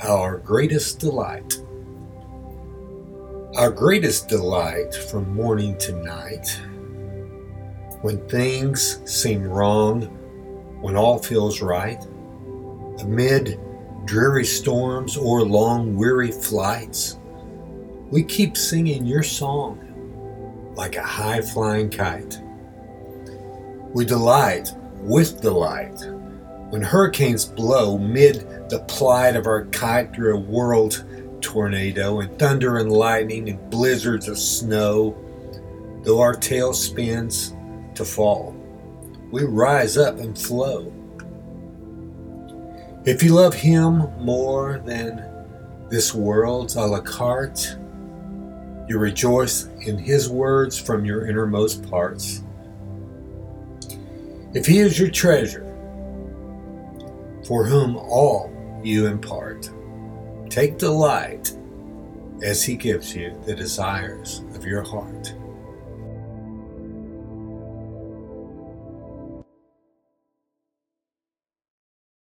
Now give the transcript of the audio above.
our greatest delight. Our greatest delight from morning to night, when things seem wrong, when all feels right, amid dreary storms or long weary flights, we keep singing your song like a high flying kite. We delight with delight when hurricanes blow mid the plight of our kite world tornado and thunder and lightning and blizzards of snow, though our tail spins to fall, we rise up and flow. If you love Him more than this world's a la carte, you rejoice in His words from your innermost parts. If He is your treasure, for whom all you impart. Take delight as he gives you the desires of your heart.